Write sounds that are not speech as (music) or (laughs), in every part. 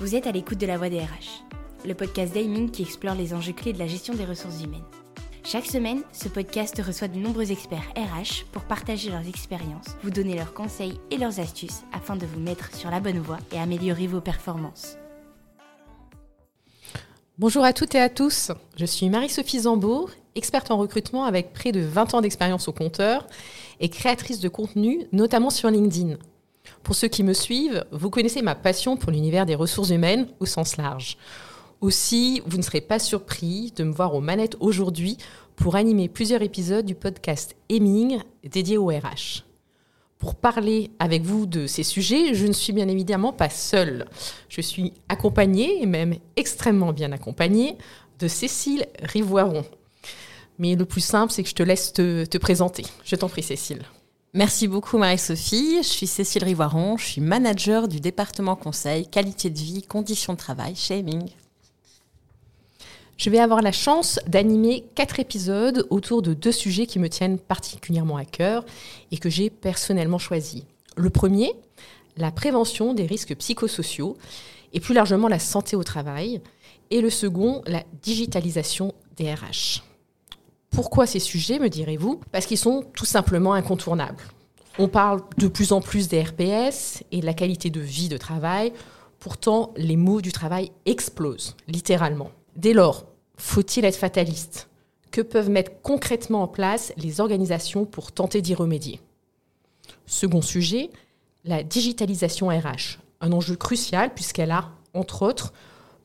Vous êtes à l'écoute de la voix des RH, le podcast d'Aiming qui explore les enjeux clés de la gestion des ressources humaines. Chaque semaine, ce podcast reçoit de nombreux experts RH pour partager leurs expériences, vous donner leurs conseils et leurs astuces afin de vous mettre sur la bonne voie et améliorer vos performances. Bonjour à toutes et à tous, je suis Marie-Sophie Zambourg, experte en recrutement avec près de 20 ans d'expérience au compteur et créatrice de contenu, notamment sur LinkedIn. Pour ceux qui me suivent, vous connaissez ma passion pour l'univers des ressources humaines au sens large. Aussi, vous ne serez pas surpris de me voir aux manettes aujourd'hui pour animer plusieurs épisodes du podcast Hemming dédié au RH. Pour parler avec vous de ces sujets, je ne suis bien évidemment pas seule. Je suis accompagnée, et même extrêmement bien accompagnée, de Cécile Rivoiron. Mais le plus simple, c'est que je te laisse te, te présenter. Je t'en prie, Cécile. Merci beaucoup Marie-Sophie. Je suis Cécile Rivoiron, je suis manager du département conseil qualité de vie, conditions de travail chez. Je vais avoir la chance d'animer quatre épisodes autour de deux sujets qui me tiennent particulièrement à cœur et que j'ai personnellement choisis. Le premier, la prévention des risques psychosociaux et plus largement la santé au travail. Et le second, la digitalisation des RH. Pourquoi ces sujets, me direz-vous? Parce qu'ils sont tout simplement incontournables. On parle de plus en plus des RPS et de la qualité de vie de travail. Pourtant, les mots du travail explosent, littéralement. Dès lors, faut-il être fataliste? Que peuvent mettre concrètement en place les organisations pour tenter d'y remédier? Second sujet, la digitalisation RH. Un enjeu crucial puisqu'elle a, entre autres,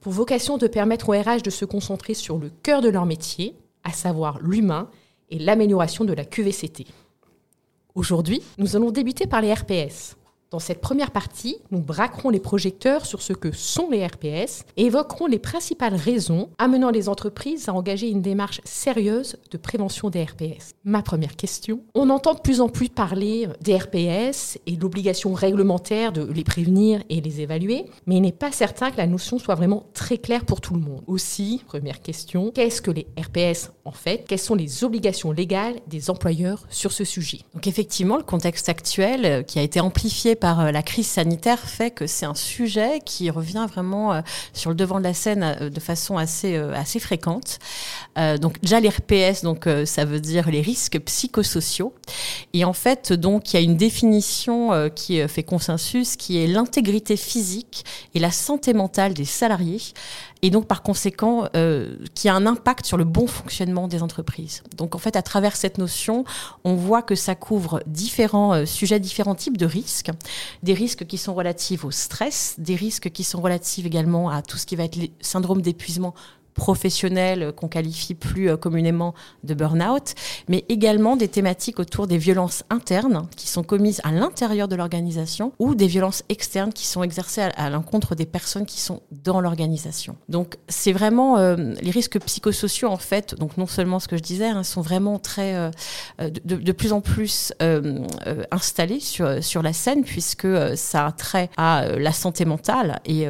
pour vocation de permettre aux RH de se concentrer sur le cœur de leur métier, à savoir l'humain et l'amélioration de la QVCT. Aujourd'hui, nous allons débuter par les RPS. Dans cette première partie, nous braquerons les projecteurs sur ce que sont les RPS et évoquerons les principales raisons amenant les entreprises à engager une démarche sérieuse de prévention des RPS. Ma première question, on entend de plus en plus parler des RPS et de l'obligation réglementaire de les prévenir et les évaluer, mais il n'est pas certain que la notion soit vraiment très claire pour tout le monde. Aussi, première question, qu'est-ce que les RPS en fait? Quelles sont les obligations légales des employeurs sur ce sujet? Donc effectivement, le contexte actuel euh, qui a été amplifié par euh, la crise sanitaire fait que c'est un sujet qui revient vraiment euh, sur le devant de la scène euh, de façon assez, fréquente. donc déjà les RPS, donc ça veut dire les risques psychosociaux. Et en fait, il y a une définition qui fait consensus, qui est l'intégrité physique et la santé mentale des salariés et donc par conséquent euh, qui a un impact sur le bon fonctionnement des entreprises. Donc en fait, à travers cette notion, on voit que ça couvre différents euh, sujets, différents types de risques, des risques qui sont relatifs au stress, des risques qui sont relatifs également à tout ce qui va être le syndrome d'épuisement professionnels qu'on qualifie plus euh, communément de burn-out, mais également des thématiques autour des violences internes qui sont commises à l'intérieur de l'organisation ou des violences externes qui sont exercées à, l'encontre des personnes qui sont dans l'organisation. Donc c'est vraiment euh, les risques psychosociaux en fait, donc non seulement ce que je disais, hein, sont vraiment très euh, de, plus en plus installés sur, sur la scène puisque ça a trait à la santé mentale et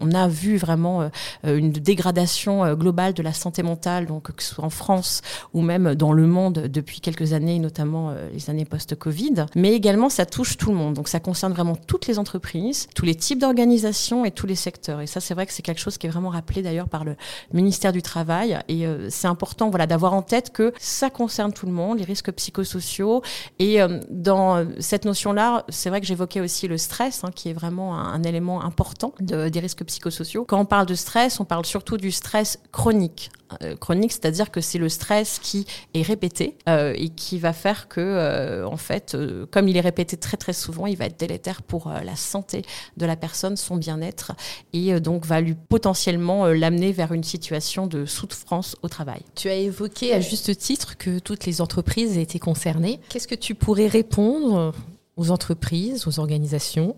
on a vu vraiment une dégradation euh, globale de la santé mentale, donc que ce soit en France ou même dans le monde depuis quelques années, notamment euh, les années post-Covid. Mais également, ça touche tout le monde. Donc ça concerne vraiment toutes les entreprises, tous les types d'organisations et tous les secteurs. Et ça, c'est vrai que c'est quelque chose qui est vraiment rappelé d'ailleurs par le ministère du Travail. Et euh, c'est important voilà, d'avoir en tête que ça concerne tout le monde, les risques psychosociaux. Et dans cette notion-là, c'est vrai que j'évoquais aussi le stress, hein, qui est vraiment un, élément important de, des risques psychosociaux. Quand on parle de stress, on parle surtout du stress chronique. Euh, chronique, c'est-à-dire que c'est le stress qui est répété euh, et qui va faire que, euh, en fait, comme il est répété très très souvent, il va être délétère pour la santé de la personne, son bien-être, et donc va lui potentiellement l'amener vers une situation de souffrance au travail. Tu as évoqué à juste titre que toutes les entreprises étaient concernées. Qu'est-ce que tu pourrais répondre aux entreprises, aux organisations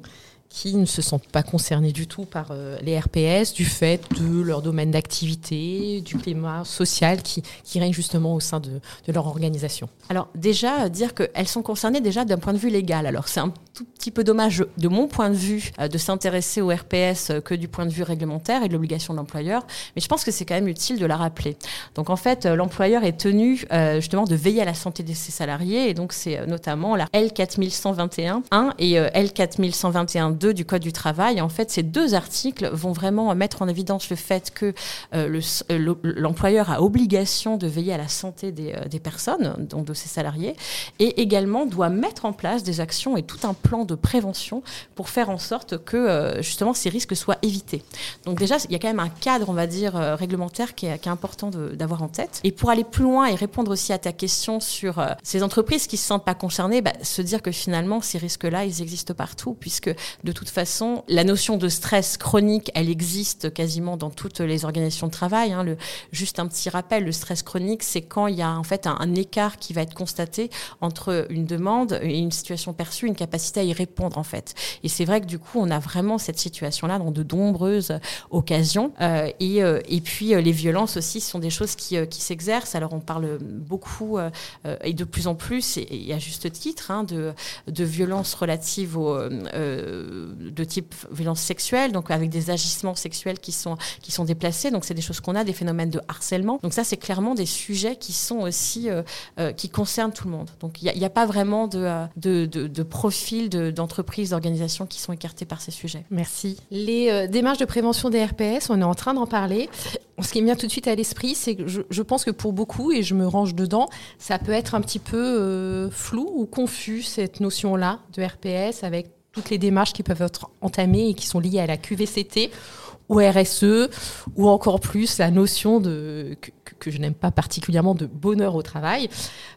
qui ne se sentent pas concernés du tout par euh, les RPS du fait de leur domaine d'activité, du climat social qui, règne justement au sein de, leur organisation. Alors déjà, dire qu'elles sont concernées déjà d'un point de vue légal. Alors c'est tout petit peu dommage de mon point de vue euh, de s'intéresser aux RPS euh, que du point de vue réglementaire et de l'obligation de l'employeur, mais je pense que c'est quand même utile de la rappeler. Donc en fait, l'employeur est tenu justement de veiller à la santé de ses salariés et donc c'est notamment la L4121 1 et L4121 2 2 du Code du travail. En fait, ces deux articles vont vraiment mettre en évidence le fait que euh, l'employeur a obligation de veiller à la santé des, personnes, donc de ses salariés, et également doit mettre en place des actions et tout un plan de prévention pour faire en sorte que justement ces risques soient évités. Donc déjà, il y a quand même un cadre, on va dire, réglementaire qui est, qui est important d'avoir en tête. Et pour aller plus loin et répondre aussi à ta question sur ces entreprises qui se sentent pas concernées, bah, se dire que finalement ces risques-là, ils existent partout, puisque de toute façon, la notion de stress chronique, elle existe quasiment dans toutes les organisations de travail. Hein. Juste un petit rappel, le stress chronique, c'est quand il y a en fait un, écart qui va être constaté entre une demande et une situation perçue, une capacité à y répondre en fait. Et c'est vrai que du coup, on a vraiment cette situation-là dans de nombreuses occasions. Euh, et, euh, et puis euh, les violences aussi sont des choses qui, qui s'exercent. Alors on parle beaucoup et de plus en plus, et, à juste titre, hein, de, de violences relatives au, de type violence sexuelle, donc avec des agissements sexuels qui sont, qui sont déplacés. Donc c'est des choses qu'on a, des phénomènes de harcèlement. Donc ça, c'est clairement des sujets qui sont aussi, qui concernent tout le monde. Donc il n'y a, pas vraiment de, de, de, profil d'entreprises, d'organisations qui sont écartées par ces sujets. Merci. Les démarches de prévention des RPS, on est en train d'en parler. Ce qui me vient tout de suite à l'esprit, c'est que je, je, pense que pour beaucoup, et je me range dedans, ça peut être un petit peu flou ou confus, cette notion-là de RPS, avec toutes les démarches qui peuvent être entamées et qui sont liées à la QVCT ou RSE, ou encore plus la notion de, que, je n'aime pas particulièrement de bonheur au travail.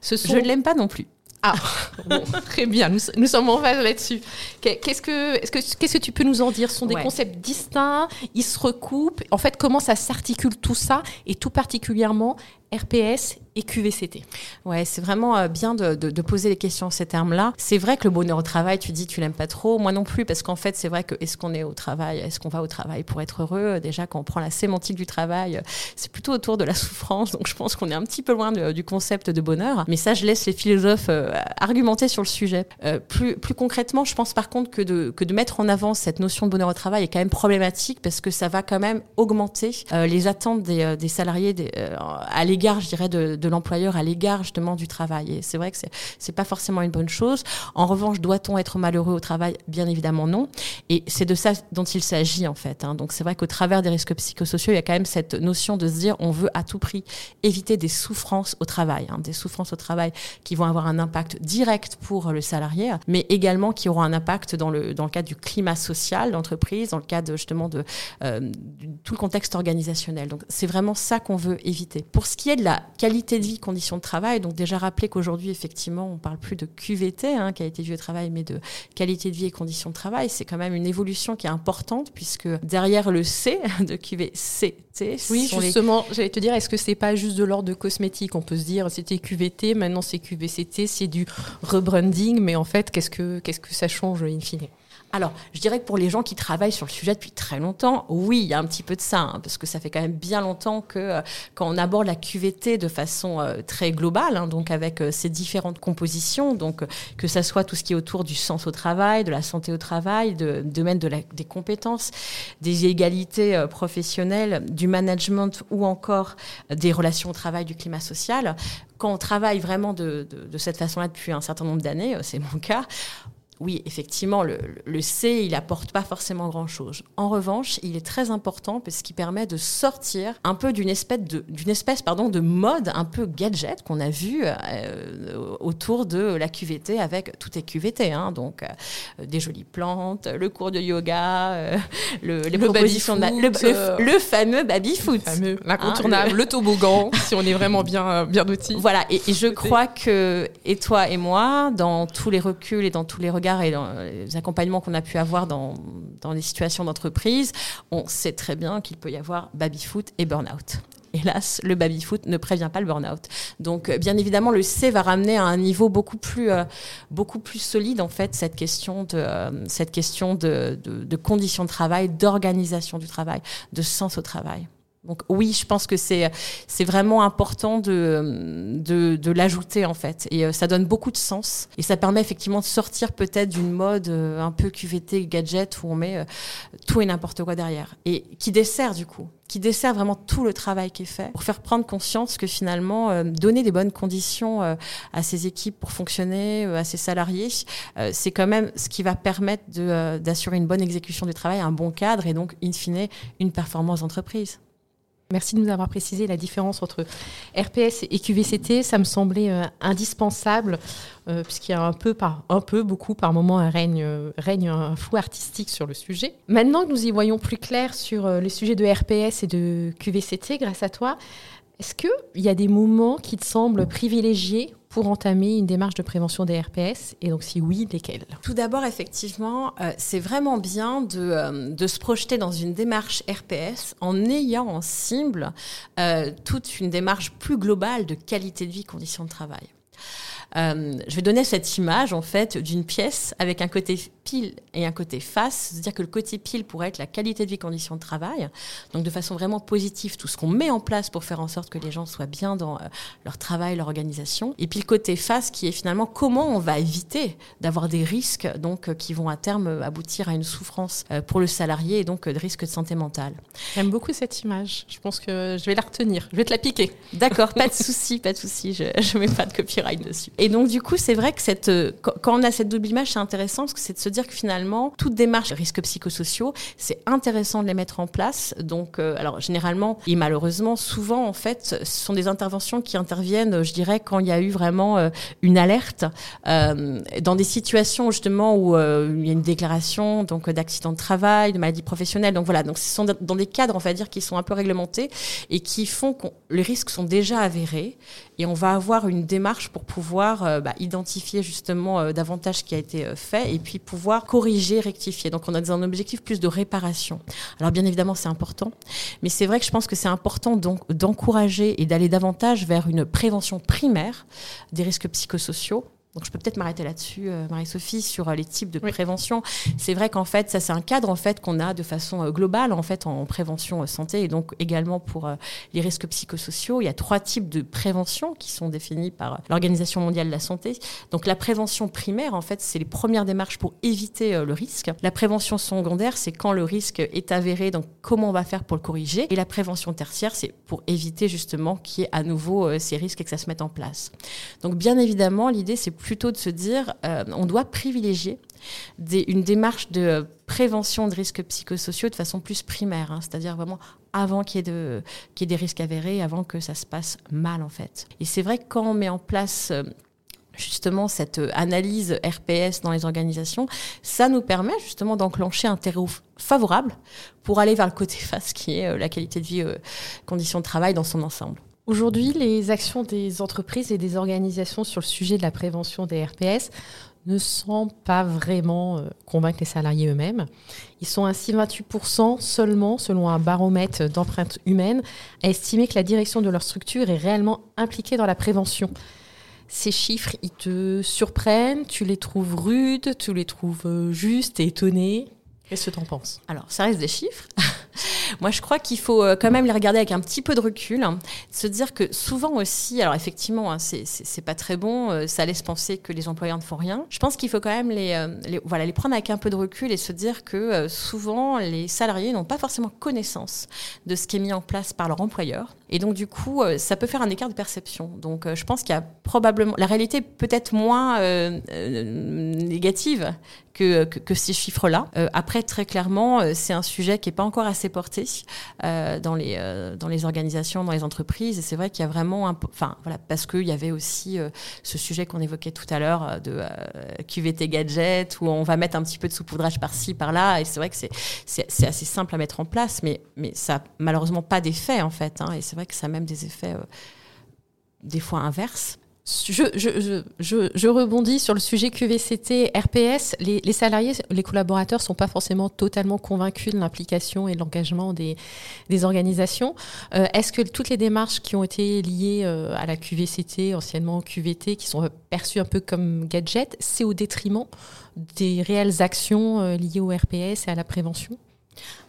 Ce Je ne l'aime pas non plus. Ah, (laughs) très bien, nous, sommes en phase là-dessus. Qu'est-ce que, est-ce que, qu'est-ce que tu peux nous en dire? Ce sont des concepts distincts, ils se recoupent. En fait, comment ça s'articule tout ça? Et tout particulièrement, RPS et QVCT. Ouais, c'est vraiment euh, bien de, poser les questions ces termes-là. C'est vrai que le bonheur au travail, tu dis tu l'aimes pas trop, moi non plus, parce qu'en fait c'est vrai que est-ce qu'on est au travail, est-ce qu'on va au travail pour être heureux? Déjà quand on prend la sémantique du travail, c'est plutôt autour de la souffrance, donc je pense qu'on est un petit peu loin du concept de bonheur. Mais ça, je laisse les philosophes euh, argumenter sur le sujet. Euh, plus, plus concrètement, je pense par contre que de, que de mettre en avant cette notion de bonheur au travail est quand même problématique parce que ça va quand même augmenter les attentes des, salariés à l'égard je dirais, de, l'employeur à l'égard justement du travail. Et c'est vrai que c'est c'est pas forcément une bonne chose. En revanche, doit-on être malheureux au travail? Bien évidemment non. Et c'est de ça dont il s'agit en fait. Hein. Donc c'est vrai qu'au travers des risques psychosociaux, il y a quand même cette notion de se dire on veut à tout prix éviter des souffrances au travail, hein. des souffrances au travail qui vont avoir un impact direct pour le salarié, mais également qui auront un impact dans le dans le cadre du climat social d'entreprise, dans le cadre justement de, euh, de tout le contexte organisationnel. Donc c'est vraiment ça qu'on veut éviter. Pour ce qui est de la qualité de vie, conditions de travail, donc déjà rappeler qu'aujourd'hui, effectivement, on parle plus de QVT, hein, qualité de vie au travail, mais de qualité de vie et conditions de travail. C'est quand même une évolution qui est importante puisque derrière le C (laughs) de QVCT, oui, justement, j'allais te dire, est-ce que c'est pas juste de l'ordre de cosmétique? On peut se dire, c'était QVT, maintenant c'est QVCT, c'est du rebranding, mais en fait, qu'est-ce que, qu'est-ce que ça change in fine? Alors, je dirais que pour les gens qui travaillent sur le sujet depuis très longtemps, oui, il y a un petit peu de ça, hein, parce que ça fait quand même bien longtemps que euh, quand on aborde la QVT de façon euh, très globale, hein, donc avec euh, ces différentes compositions, donc que ça soit tout ce qui est autour du sens au travail, de la santé au travail, de, domaine de des compétences, des égalités professionnelles, du management ou encore des relations au travail, du climat social, quand on travaille vraiment de, de cette façon-là depuis un certain nombre d'années, c'est mon cas, oui, effectivement, le, C, il apporte pas forcément grand-chose. En revanche, il est très important parce qu'il permet de sortir un peu d'une espèce de, d'une espèce, pardon, de mode un peu gadget qu'on a vu euh, autour de la QVT avec tout est QVT, hein, donc euh, des jolies plantes, le cours de yoga, euh, le, les propositions de le, fameux baby foot, l'incontournable, le... toboggan, (laughs) si on est vraiment bien bien. Voilà, et, et je crois que et toi et moi, dans tous les reculs et dans tous les regards et dans les accompagnements qu'on a pu avoir dans, dans les situations d'entreprise, on sait très bien qu'il peut y avoir baby-foot et burn-out. Hélas, le baby-foot ne prévient pas le burn-out. Donc, euh, bien évidemment, le C va ramener à un niveau beaucoup plus, euh, beaucoup plus solide, en fait, cette question de, euh, cette question de, de, de conditions de travail, d'organisation du travail, de sens au travail. Donc oui, je pense que c'est c'est vraiment important de de, de l'ajouter en fait. Et euh, ça donne beaucoup de sens. Et ça permet effectivement de sortir peut-être d'une mode euh, un peu QVT gadget où on met euh, tout et n'importe quoi derrière. Et qui dessert du coup. Qui dessert vraiment tout le travail qui est fait. Pour faire prendre conscience que finalement donner des bonnes conditions à ces équipes pour fonctionner, à ces salariés, c'est quand même ce qui va permettre d'assurer une bonne exécution du travail, un bon cadre et donc in fine une performance d'entreprise. Merci de nous avoir précisé la différence entre RPS et QVCT. Ça me semblait euh, indispensable, euh, puisqu'il y a un peu, par, un peu, beaucoup par moment, un règne, euh, règne un flou artistique sur le sujet. Maintenant que nous y voyons plus clair sur le sujet de RPS et de QVCT, grâce à toi, est-ce qu'il y a des moments qui te semblent privilégiés pour entamer une démarche de prévention des RPS Et donc, si oui, lesquels Tout d'abord, effectivement, euh, c'est vraiment bien de, euh, de, se projeter dans une démarche RPS en ayant en cible euh, toute une démarche plus globale de qualité de vie, conditions de travail. je vais donner cette image en fait d'une pièce avec un côté pile et un côté face, c'est-à-dire que le côté pile pourrait être la qualité de vie, conditions de travail, donc de façon vraiment positive, tout ce qu'on met en place pour faire en sorte que les gens soient bien dans euh, leur travail, leur organisation, et puis le côté face qui est finalement comment on va éviter d'avoir des risques donc euh, qui vont à terme euh, aboutir à une souffrance pour le salarié et donc de risques de santé mentale. J'aime beaucoup cette image. Je pense que je vais la retenir. Je vais te la piquer. D'accord, pas de souci, pas de souci. Je, je mets pas de copyright dessus. Et donc du coup, c'est vrai que cette quand on a cette double image, c'est intéressant parce que c'est de se dire que finalement, toute démarche risques psychosociaux, c'est intéressant de les mettre en place. Donc, euh, alors généralement et malheureusement, souvent en fait, ce sont des interventions qui interviennent, je dirais, quand il y a eu vraiment euh, une alerte euh, dans des situations justement où il y a une déclaration donc d'accident de travail, de maladie professionnelle. Donc voilà, donc ce sont dans des cadres, on va dire, qui sont un peu réglementés et qui font que les risques sont déjà avérés et on va avoir une démarche pour pouvoir bah, identifier justement davantage ce qui a été fait et puis pouvoir corriger, rectifier. Donc on a un objectif plus de réparation. Alors bien évidemment c'est important, mais c'est vrai que je pense que c'est important d'encourager et d'aller davantage vers une prévention primaire des risques psychosociaux donc je peux peut-être m'arrêter là-dessus, euh, Marie-Sophie, sur euh, les types de prévention. C'est vrai qu'en fait, ça c'est un cadre en fait qu'on a de façon euh, globale en fait en prévention santé et donc également pour les risques psychosociaux. Il y a trois types de prévention qui sont définis par l'Organisation mondiale de la santé. Donc la prévention primaire, en fait, c'est les premières démarches pour éviter le risque. La prévention secondaire, c'est quand le risque est avéré, donc comment on va faire pour le corriger. Et la prévention tertiaire, c'est pour éviter justement qu'il y ait à nouveau ces risques et que ça se mette en place. Donc bien évidemment, l'idée c'est plutôt de se dire, euh, on doit privilégier une démarche de prévention de risques psychosociaux de façon plus primaire, hein, c'est-à-dire vraiment avant qu'il y, ait des risques avérés, avant que ça se passe mal en fait. Et c'est vrai que quand on met en place euh, justement cette analyse RPS dans les organisations, ça nous permet justement d'enclencher un terreau favorable pour aller vers le côté (laughs) face qui est euh, la qualité de vie, conditions de travail dans son ensemble. Aujourd'hui, les actions des entreprises et des organisations sur le sujet de la prévention des RPS ne semblent pas vraiment euh, convaincre les salariés eux-mêmes. Ils sont ainsi 28% seulement, selon un baromètre d'empreinte humaine, à estimer que la direction de leur structure est réellement impliquée dans la prévention. Ces chiffres, ils te surprennent, tu les trouves rudes, tu les trouves euh, justes et étonnés. Qu'est-ce que tu en penses? Alors, ça reste des chiffres. (laughs) Moi, je crois qu'il faut euh, quand même les regarder avec un petit peu de recul, hein. se dire que souvent aussi, alors effectivement, hein, c'est pas très bon, euh, ça laisse penser que les employeurs ne font rien. Je pense qu'il faut quand même les, euh, voilà, les prendre avec un peu de recul et se dire que souvent, les salariés n'ont pas forcément connaissance de ce qui est mis en place par leur employeur. Et donc, du coup, ça peut faire un écart de perception. Donc, je pense qu'il y a probablement, la réalité peut-être moins négative que, ces chiffres-là. après, très clairement, c'est un sujet qui n'est pas encore assez porté euh, dans, les, euh, organisations, dans les entreprises. Et c'est vrai qu'il y a vraiment un. Enfin, voilà, parce qu'il y avait aussi euh, ce sujet qu'on évoquait tout à l'heure de QVT gadget, où on va mettre un petit peu de saupoudrage par-ci, par-là. Et c'est vrai que c'est assez simple à mettre en place, mais, mais ça n'a malheureusement pas d'effet, en fait. Hein. et c'est vrai que ça a même des effets, des fois inverses. Je, rebondis sur le sujet QVCT, RPS. Les, salariés, les collaborateurs ne sont pas forcément totalement convaincus de l'implication et de l'engagement des, des, organisations. Euh, est-ce que toutes les démarches qui ont été liées euh, à la QVCT, anciennement QVT, qui sont perçues un peu comme gadgets, c'est au détriment des réelles actions euh, liées au RPS et à la prévention?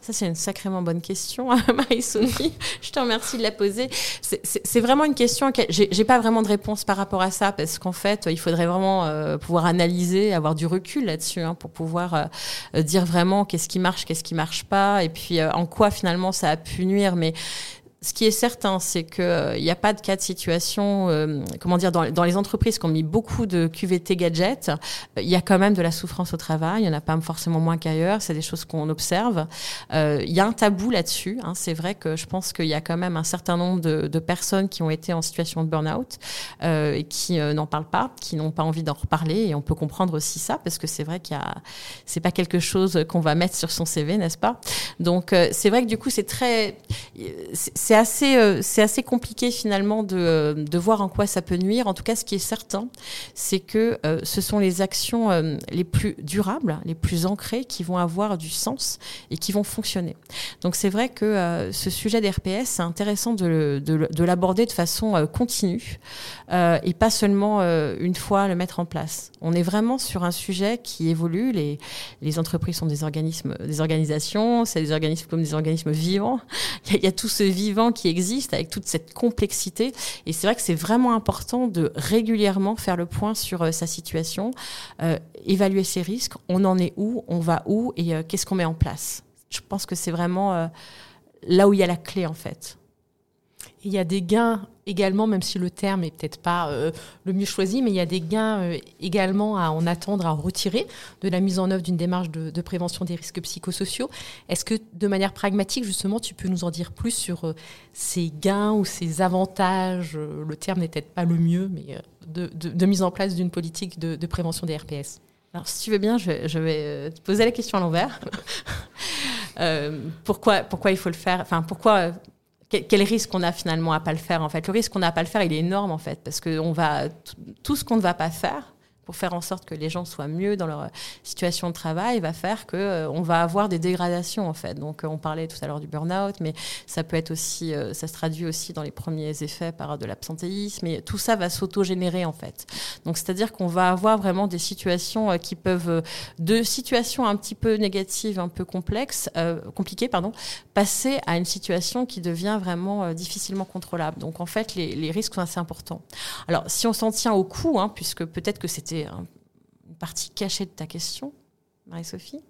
Ça, c'est une sacrément bonne question, (laughs) Marie-Sophie. Je te remercie de la poser. C'est vraiment une question laquelle j'ai pas vraiment de réponse par rapport à ça, parce qu'en fait, il faudrait vraiment euh, pouvoir analyser, avoir du recul là-dessus, hein, pour pouvoir euh, dire vraiment qu'est-ce qui marche, qu'est-ce qui marche pas, et puis euh, en quoi finalement ça a pu nuire. Mais ce qui est certain, c'est qu'il n'y euh, a pas de cas de situation, euh, comment dire, dans, les entreprises qui ont mis beaucoup de QVT gadgets, il y a quand même de la souffrance au travail. Il n'y en a pas forcément moins qu'ailleurs. C'est des choses qu'on observe. Euh, il y a un tabou là-dessus. Hein. C'est vrai que je pense qu'il y a quand même un certain nombre de, de personnes qui ont été en situation de burn-out et qui n'en parlent pas, qui n'ont pas envie d'en reparler. Et on peut comprendre aussi ça parce que c'est vrai qu'il y a, c'est pas quelque chose qu'on va mettre sur son CV, n'est-ce pas? Donc c'est vrai que du coup c'est très, c'est assez, euh, assez compliqué finalement de, euh, voir en quoi ça peut nuire. En tout cas, ce qui est certain, c'est que euh, ce sont les actions les plus durables, les plus ancrées, qui vont avoir du sens et qui vont fonctionner. Donc c'est vrai que ce sujet des RPS, c'est intéressant de, de, de l'aborder de façon continue et pas seulement une fois le mettre en place. On est vraiment sur un sujet qui évolue. Les, entreprises sont des organismes, des organisations, c'est des organismes comme des organismes vivants. (laughs) Il y a tout ce vivant qui existe avec toute cette complexité. Et c'est vrai que c'est vraiment important de régulièrement faire le point sur euh, sa situation, euh, évaluer ses risques, on en est où, on va où et euh, qu'est-ce qu'on met en place? Je pense que c'est vraiment là où il y a la clé en fait. Il y a des gains également, même si le terme est peut-être pas euh, le mieux choisi, mais il y a des gains euh, également à en attendre, à en retirer de la mise en œuvre d'une démarche de, prévention des risques psychosociaux. Est-ce que de manière pragmatique, justement, tu peux nous en dire plus sur euh, ces gains ou ces avantages, le terme n'est peut-être pas le mieux, mais de, mise en place d'une politique de, prévention des RPS alors, si tu veux bien, je vais, te poser la question à l'envers. (laughs) pourquoi, pourquoi il faut le faire? Enfin, pourquoi quel risque on a finalement à pas le faire en fait. Le risque qu'on a à pas le faire, il est énorme en fait parce que on va tout ce qu'on ne va pas faire, pour faire en sorte que les gens soient mieux dans leur situation de travail va faire que euh, on va avoir des dégradations en fait. Donc euh, on parlait tout à l'heure du burn-out, mais ça peut être aussi, euh, ça se traduit aussi dans les premiers effets par de l'absentéisme. Et tout ça va s'auto-générer en fait. Donc c'est-à-dire qu'on va avoir vraiment des situations qui peuvent, de situations un petit peu négatives, un peu complexes, compliquées, pardon, passer à une situation qui devient vraiment difficilement contrôlable. Donc en fait, les, les, risques sont assez importants. Alors si on s'en tient au coût, hein, puisque peut-être que c'était une partie cachée de ta question, Marie-Sophie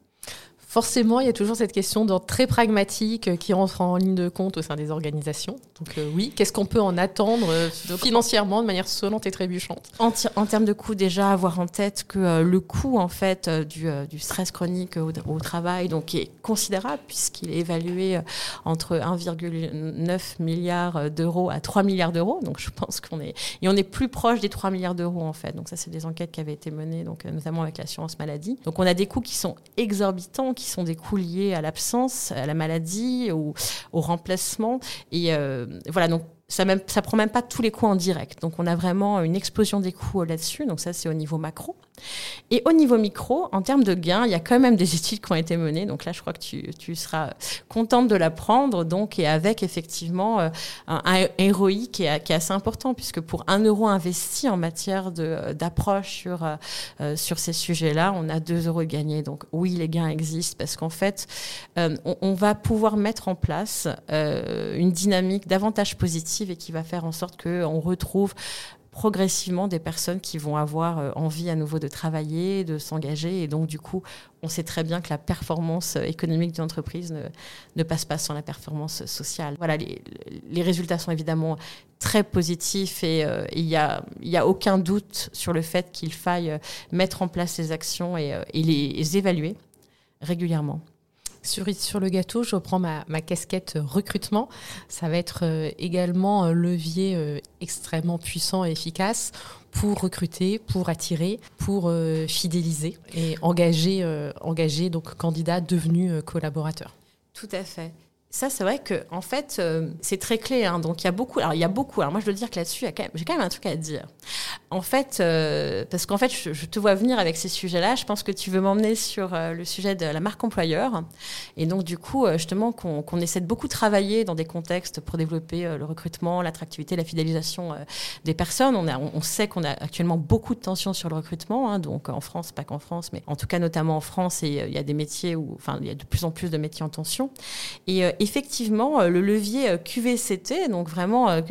Forcément, il y a toujours cette question d'ordre très pragmatique euh, qui rentre en ligne de compte au sein des organisations. Donc euh, oui, qu'est-ce qu'on peut en attendre euh, financièrement de manière sonnante et trébuchante? en, en, termes de coût, déjà avoir en tête que le coût en fait du, du stress chronique au, travail donc est considérable puisqu'il est évalué entre 1,9 milliard d'euros à 3 milliards d'euros. Donc je pense qu'on est et on est plus proche des 3 milliards d'euros en fait. Donc ça c'est des enquêtes qui avaient été menées donc notamment avec l'assurance maladie. Donc on a des coûts qui sont exorbitants qui sont des coûts liés à l'absence, à la maladie, au, au remplacement. Et euh, voilà, donc ça ne ça prend même pas tous les coûts en direct. Donc on a vraiment une explosion des coûts là-dessus. Donc ça c'est au niveau macro. Et au niveau micro, en termes de gains, il y a quand même des études qui ont été menées. Donc là, je crois que tu, tu seras contente de l'apprendre. Donc, et avec effectivement euh, un, un ROI qui est, assez important, puisque pour un euro investi en matière d'approche sur, euh, sur ces sujets-là, on a deux euros gagnés. Donc oui, les gains existent parce qu'en fait, euh, on, va pouvoir mettre en place euh, une dynamique davantage positive et qui va faire en sorte qu'on retrouve progressivement des personnes qui vont avoir euh, envie à nouveau de travailler, de s'engager. Et donc, du coup, on sait très bien que la performance économique d'une entreprise ne, ne, passe pas sans la performance sociale. Voilà, les, les résultats sont évidemment très positifs et euh, il n'y a, a aucun doute sur le fait qu'il faille euh, mettre en place ces actions et les évaluer régulièrement. Sur le gâteau, je reprends ma, casquette recrutement. Ça va être euh, également un levier euh, extrêmement puissant et efficace pour recruter, pour attirer, pour euh, fidéliser et engager, engager donc candidats devenus collaborateurs. Tout à fait. Ça, c'est vrai que en fait, c'est très clé. Hein. donc, il y a beaucoup. Alors, il y a beaucoup. Alors, moi, je veux dire que là-dessus, j'ai quand, même un truc à dire. en fait, euh, parce qu'en fait, je, te vois venir avec ces sujets-là. Je pense que tu veux m'emmener sur euh, le sujet de la marque employeur. Et donc, du coup, euh, justement, qu'on essaie de beaucoup travailler dans des contextes pour développer le recrutement, l'attractivité, la fidélisation des personnes. On, sait qu'on a actuellement beaucoup de tensions sur le recrutement. Hein, donc, en France, pas qu'en France, mais en tout cas, notamment en France, et il y a des métiers où, enfin, il y a de plus en plus de métiers en tension. Effectivement, le levier QVCT, donc vraiment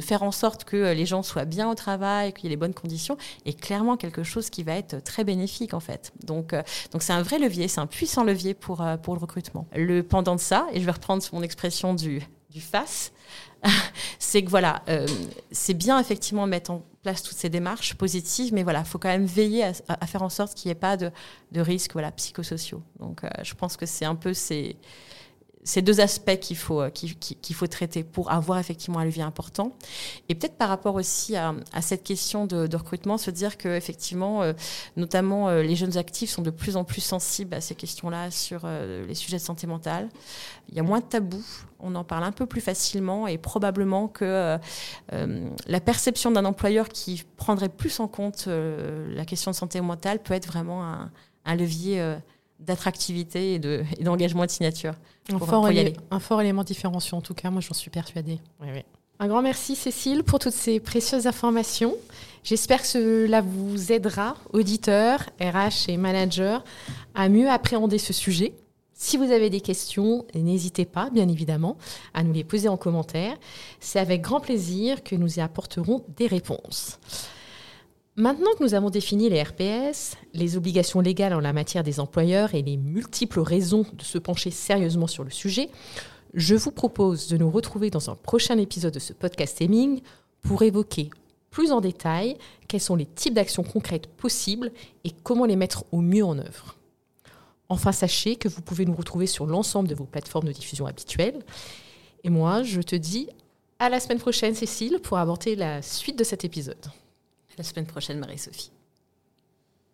faire en sorte que les gens soient bien au travail, qu'il y ait les bonnes conditions, est clairement quelque chose qui va être très bénéfique en fait. Donc, euh, c'est un vrai levier, c'est un puissant levier pour, euh, pour le recrutement. Le pendant de ça, et je vais reprendre mon expression du, du face, (laughs) c'est que voilà, euh, c'est bien effectivement mettre en place toutes ces démarches positives, mais voilà, il faut quand même veiller à, faire en sorte qu'il n'y ait pas de, de risques voilà, psychosociaux. Donc je pense que c'est un peu ces ces deux aspects qu'il faut, euh, qu'il, faut traiter pour avoir effectivement un levier important. Et peut-être par rapport aussi à, cette question de, recrutement, se dire que effectivement, euh, notamment euh, les jeunes actifs sont de plus en plus sensibles à ces questions-là sur les sujets de santé mentale. Il y a moins de tabous, on en parle un peu plus facilement et probablement que la perception d'un employeur qui prendrait plus en compte la question de santé mentale peut être vraiment un, un levier d'attractivité et d'engagement de, signature. Un, fort un fort élément différenciant, en tout cas, moi j'en suis persuadée. Un grand merci Cécile pour toutes ces précieuses informations. J'espère que cela vous aidera, auditeurs, RH et managers, à mieux appréhender ce sujet. Si vous avez des questions, n'hésitez pas, bien évidemment, à nous les poser en commentaire. C'est avec grand plaisir que nous y apporterons des réponses. Maintenant que nous avons défini les RPS, les obligations légales en la matière des employeurs et les multiples raisons de se pencher sérieusement sur le sujet, je vous propose de nous retrouver dans un prochain épisode de ce podcast Aiming pour évoquer plus en détail quels sont les types d'actions concrètes possibles et comment les mettre au mieux en œuvre. Enfin, sachez que vous pouvez nous retrouver sur l'ensemble de vos plateformes de diffusion habituelles. Et moi, je te dis à la semaine prochaine, Cécile, pour aborder la suite de cet épisode la semaine prochaine, Marie-Sophie.